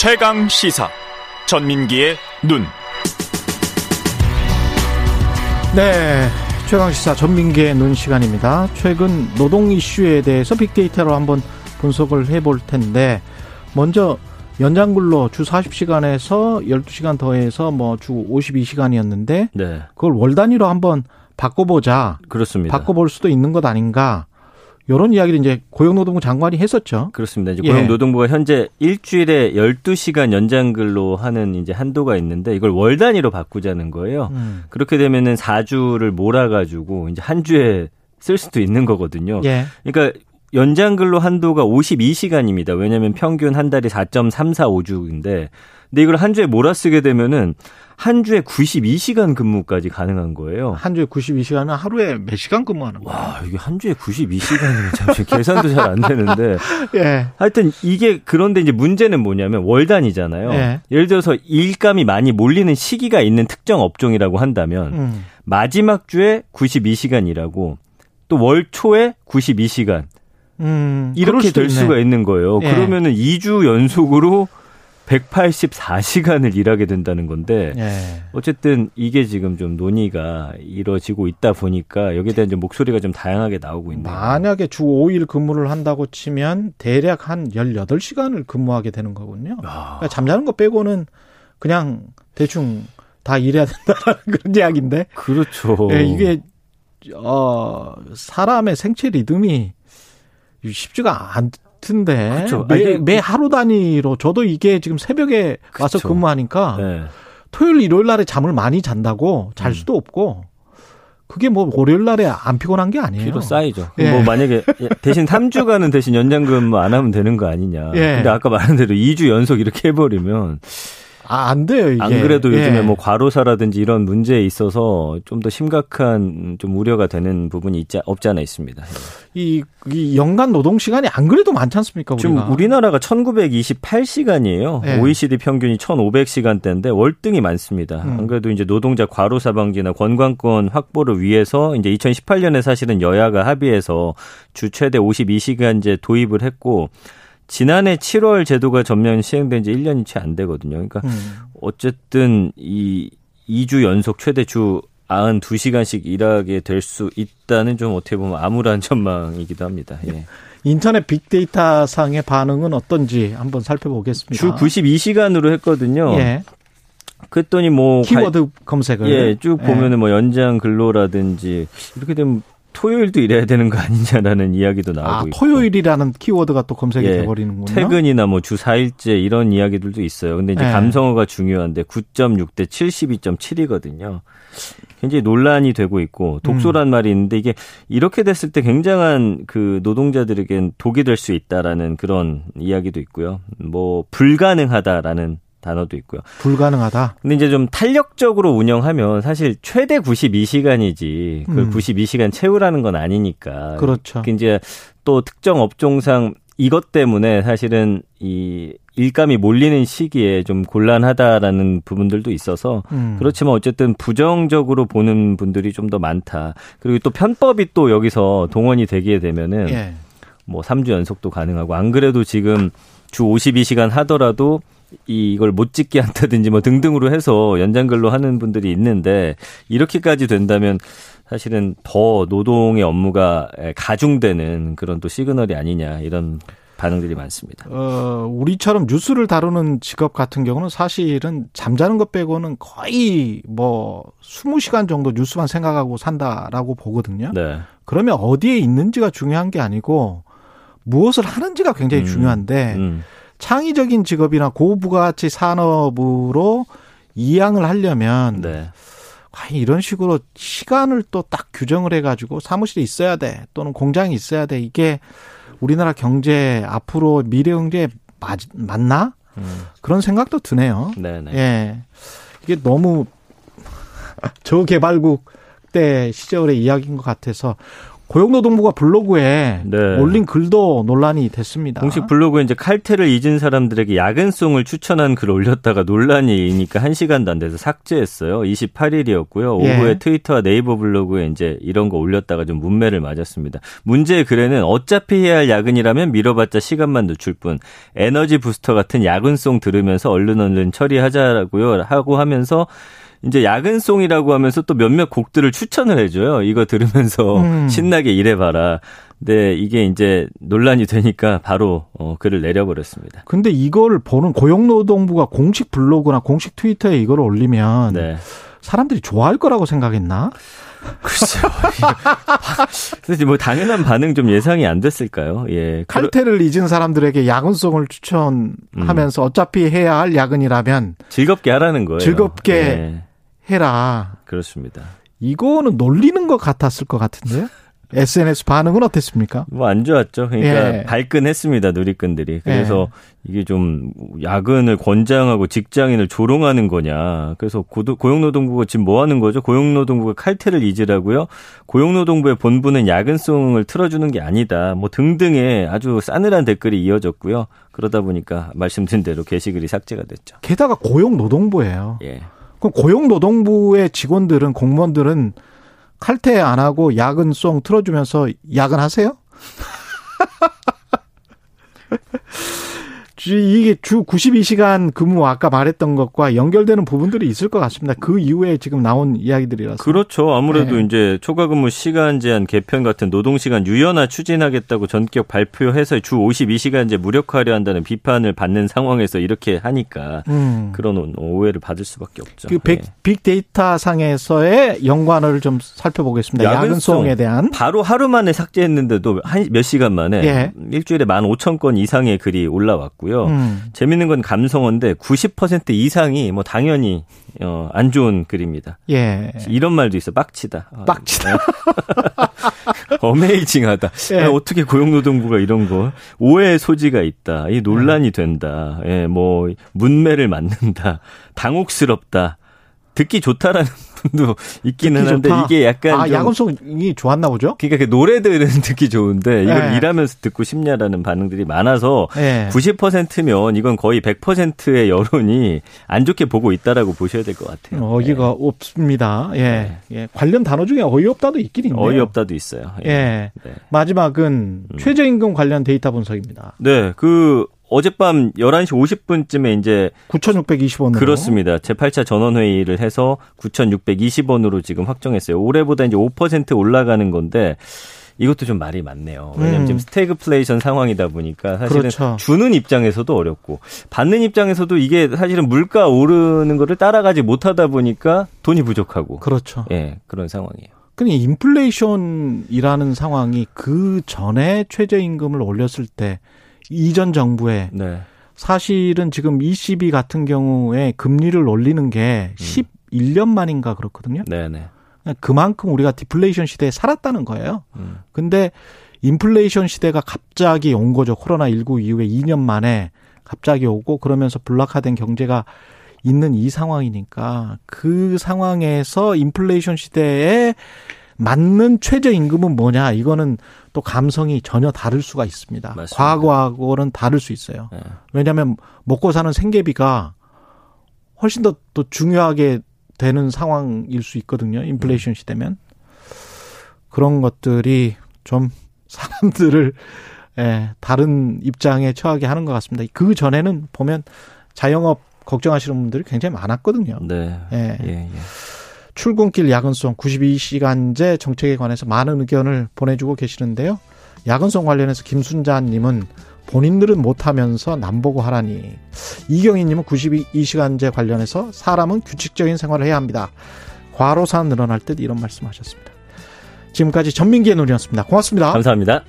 최강 시사 전민기의 눈. 네. 최강 시사 전민기의 눈 시간입니다. 최근 노동 이슈에 대해서 빅데이터로 한번 분석을 해볼 텐데 먼저 연장 근로 주 40시간에서 12시간 더해서 뭐 주 52시간이었는데 네. 그걸 월 단위로 한번 바꿔보자. 그렇습니다. 바꿔볼 수도 있는 것 아닌가. 이런 이야기를 이제 고용노동부 장관이 했었죠. 그렇습니다. 이제 고용노동부가 예. 현재 일주일에 12시간 연장 근로 하는 이제 한도가 있는데 이걸 월 단위로 바꾸자는 거예요. 음. 그렇게 되면은 4주를 몰아 가지고 이제 한 주에 쓸 수도 있는 거거든요. 예. 그러니까 연장 근로 한도가 52시간입니다. 왜냐하면 평균 한 달이 4.345주인데 근데 이걸 한 주에 몰아쓰게 되면은 한 주에 92시간 근무까지 가능한 거예요. 한 주에 92시간은 하루에 몇 시간 근무하는 거예요? 와, 이게 한 주에 92시간이면 참 계산도 잘 안 되는데. 예. 하여튼 이게 그런데 이제 문제는 뭐냐면 월 단위잖아요. 예. 예를 들어서 일감이 많이 몰리는 시기가 있는 특정 업종이라고 한다면 음. 마지막 주에 92시간이라고 또 월 초에 92시간. 음, 이렇게 될 있네. 수가 있는 거예요. 예. 그러면은 2주 연속으로 184시간을 일하게 된다는 건데 예. 어쨌든 이게 지금 좀 논의가 이루어지고 있다 보니까 여기에 대한 좀 목소리가 좀 다양하게 나오고 있네요. 만약에 주 5일 근무를 한다고 치면 대략 한 18시간을 근무하게 되는 거군요. 아. 그러니까 잠자는 거 빼고는 그냥 대충 다 일해야 된다는 그런 이야기인데. 그렇죠. 예, 이게 어 사람의 생체 리듬이 쉽지가 않 같은데 그렇죠. 매, 매 하루 단위로 저도 이게 지금 새벽에 그렇죠. 와서 근무하니까 네. 토요일 일요일 날에 잠을 많이 잔다고 잘 음. 수도 음. 없고 그게 뭐 월요일 날에 안 피곤한 게 아니에요. 피로 쌓이죠. 예. 뭐 만약에 대신 3주간은 대신 연장 근무 안 하면 되는 거 아니냐. 예. 근데 아까 말한 대로 2주 연속 이렇게 해버리면 아, 안 돼요, 이게. 안 그래도 요즘에 예. 뭐 과로사라든지 이런 문제에 있어서 좀 더 심각한 좀 우려가 되는 부분이 있지, 없지 않아 있습니다. 이, 이 연간 노동 시간이 안 그래도 많지 않습니까? 우리가? 지금 우리나라가 1928시간이에요. 예. OECD 평균이 1,500시간대인데 월등히 많습니다. 음. 안 그래도 이제 노동자 과로사 방지나 건강권 확보를 위해서 이제 2018년에 사실은 여야가 합의해서 주 최대 52시간제 도입을 했고 지난해 7월 제도가 전면 시행된 지 1년이 채 안 되거든요. 그러니까 음. 어쨌든 이 2주 연속 최대 주 92시간씩 일하게 될 수 있다는 좀 어떻게 보면 암울한 전망이기도 합니다. 예. 인터넷 빅데이터 상의 반응은 어떤지 한번 살펴보겠습니다. 주 92시간으로 했거든요. 예. 그랬더니 뭐 키워드 검색을 예, 쭉 예. 보면은 뭐 연장 근로라든지 이렇게 되면 토요일도 일해야 되는 거 아니냐라는 이야기도 나오고 아, 있고. 토요일이라는 키워드가 또 검색이 예, 돼버리는군요. 퇴근이나 뭐 주 4일째 이런 이야기들도 있어요. 근데 이제 예. 감성어가 중요한데 9.6 대 72.7이거든요. 굉장히 논란이 되고 있고 독소란 음. 말이 있는데 이게 이렇게 됐을 때 굉장한 그 노동자들에겐 독이 될 수 있다라는 그런 이야기도 있고요. 뭐 불가능하다라는 단어도 있고요. 불가능하다. 근데 이제 좀 탄력적으로 운영하면 사실 최대 92시간이지 그걸 음. 92시간 채우라는 건 아니니까. 그렇죠. 이제 또 특정 업종상 이것 때문에 사실은 이 일감이 몰리는 시기에 좀 곤란하다라는 부분들도 있어서 음. 그렇지만 어쨌든 부정적으로 보는 분들이 좀 더 많다. 그리고 또 편법이 또 여기서 동원이 되게 되면은 예. 뭐 3주 연속도 가능하고 안 그래도 지금 주 52시간 하더라도 이걸 못 찍게 한다든지 뭐 등등으로 해서 연장근로 하는 분들이 있는데 이렇게까지 된다면 사실은 더 노동의 업무가 가중되는 그런 또 시그널이 아니냐 이런 반응들이 많습니다. 어, 우리처럼 뉴스를 다루는 직업 같은 경우는 사실은 잠자는 것 빼고는 거의 뭐 20시간 정도 뉴스만 생각하고 산다라고 보거든요. 네. 그러면 어디에 있는지가 중요한 게 아니고 무엇을 하는지가 굉장히 음, 중요한데 음. 창의적인 직업이나 고부가치 산업으로 이양을 하려면 네. 과연 이런 식으로 시간을 또 딱 규정을 해가지고 사무실에 있어야 돼 또는 공장에 있어야 돼 이게 우리나라 경제 앞으로 미래 경제 맞, 맞나 음. 그런 생각도 드네요. 네네. 예, 이게 너무 저개발국 때 시절의 이야기인 것 같아서 고용노동부가 블로그에 네. 올린 글도 논란이 됐습니다. 공식 블로그에 이제 칼퇴를 잊은 사람들에게 야근송을 추천한 글 올렸다가 논란이니까 1시간도 안 돼서 삭제했어요. 28일이었고요. 예. 오후에 트위터와 네이버 블로그에 이제 이런 거 올렸다가 좀 문매를 맞았습니다. 문제의 글에는 어차피 해야 할 야근이라면 미뤄봤자 시간만 늦출 뿐 에너지 부스터 같은 야근송 들으면서 얼른 얼른 처리하자고요 하고 하면서 이제 야근송이라고 하면서 또 몇몇 곡들을 추천을 해줘요. 이거 들으면서 음. 신나게 일해봐라. 근데 이게 이제 논란이 되니까 바로 어, 글을 내려버렸습니다. 근데 이걸 보는 고용노동부가 공식 블로그나 공식 트위터에 이걸 올리면 네. 사람들이 좋아할 거라고 생각했나? 글쎄요. 그래서 뭐 당연한 반응 좀 예상이 안 됐을까요? 예. 칼퇴를 잊은 사람들에게 야근송을 추천하면서 음. 어차피 해야 할 야근이라면 즐겁게 하라는 거예요. 즐겁게 예. 해라. 그렇습니다. 이거는 놀리는 것 같았을 것 같은데요? SNS 반응은 어땠습니까? 뭐 안 좋았죠. 그러니까 예. 발끈했습니다 누리꾼들이. 그래서 예. 이게 좀 야근을 권장하고 직장인을 조롱하는 거냐. 그래서 고용노동부가 지금 뭐 하는 거죠? 고용노동부가 칼퇴를 잊으라고요. 고용노동부의 본부는 야근송을 틀어주는 게 아니다. 뭐 등등의 아주 싸늘한 댓글이 이어졌고요. 그러다 보니까 말씀드린 대로 게시글이 삭제가 됐죠. 게다가 고용노동부예요. 예. 그럼 고용노동부의 직원들은 공무원들은 칼퇴 안 하고 야근송 틀어주면서 야근하세요? 이게 주 92시간 근무 아까 말했던 것과 연결되는 부분들이 있을 것 같습니다. 그 이후에 지금 나온 이야기들이라서. 그렇죠. 아무래도 네. 이제 초과 근무 시간 제한 개편 같은 노동 시간 유연화 추진하겠다고 전격 발표해서 주 52시간제 무력화하려 한다는 비판을 받는 상황에서 이렇게 하니까 음. 그런 오해를 받을 수밖에 없죠. 그 빅, 네. 빅데이터 상에서의 연관을 좀 살펴보겠습니다. 야근송에 대한 바로 하루 만에 삭제했는데도 한 몇 시간 만에 네. 일주일에 15,000건 이상의 글이 올라왔고요. 있고요. 음. 재밌는 건 감성어인데 90% 이상이 뭐 당연히 어, 안 좋은 글입니다. 예. 이런 말도 있어. 빡치다. 아, 빡치다. 네. 어메이징하다. 예. 어떻게 고용노동부가 이런 거 오해의 소지가 있다. 이 논란이 된다. 예, 뭐 문매를 맞는다. 당혹스럽다. 듣기 좋다라는 분도 있기는 한데 좋다. 이게 약간 아 야금송이 좋았나 보죠? 그러니까 그 노래들은 듣기 좋은데 이걸 네. 일하면서 듣고 싶냐라는 반응들이 많아서 네. 90%면 이건 거의 100%의 여론이 안 좋게 보고 있다라고 보셔야 될 것 같아요. 어이가 네. 없습니다. 예. 네. 예. 관련 단어 중에 어이없다도 있긴 있네요. 어이없다도 있어요. 예. 예. 네. 마지막은 음. 최저임금 관련 데이터 분석입니다. 네. 그 어젯밤 11시 50분쯤에 이제 9,620원으로 그렇습니다. 제8차 전원 회의를 해서 9,620원으로 지금 확정했어요. 올해보다 이제 5% 올라가는 건데 이것도 좀 말이 많네요. 왜냐하면 음. 지금 스태그플레이션 상황이다 보니까 사실은 그렇죠. 주는 입장에서도 어렵고 받는 입장에서도 이게 사실은 물가 오르는 거를 따라가지 못하다 보니까 돈이 부족하고 그렇죠. 예, 그런 상황이에요. 근데 인플레이션이라는 상황이 그 전에 최저임금을 올렸을 때 이전 정부에 네. 사실은 지금 ECB 같은 경우에 금리를 올리는 게 11년 음. 만인가 그렇거든요. 네네. 그만큼 우리가 디플레이션 시대에 살았다는 거예요. 음. 근데 인플레이션 시대가 갑자기 온 거죠. 코로나19 이후에 2년 만에 갑자기 오고 그러면서 블락화된 경제가 있는 이 상황이니까 그 상황에서 인플레이션 시대에 맞는 최저임금은 뭐냐 이거는 또 감성이 전혀 다를 수가 있습니다. 맞습니다. 과거하고는 다를 수 있어요. 네. 왜냐하면 먹고 사는 생계비가 훨씬 더또 중요하게 되는 상황일 수 있거든요. 인플레이션 시대면 그런 것들이 좀 사람들을 예, 다른 입장에 처하게 하는 것 같습니다. 그 전에는 보면 자영업 걱정하시는 분들이 굉장히 많았거든요. 네. 예. 예, 예. 출근길 야근송 92시간제 정책에 관해서 많은 의견을 보내주고 계시는데요. 야근송 관련해서 김순자님은 본인들은 못하면서 남보고 하라니. 이경희님은 92시간제 관련해서 사람은 규칙적인 생활을 해야 합니다. 과로사 늘어날 듯 이런 말씀하셨습니다. 지금까지 전민기의 논의였습니다. 고맙습니다. 감사합니다.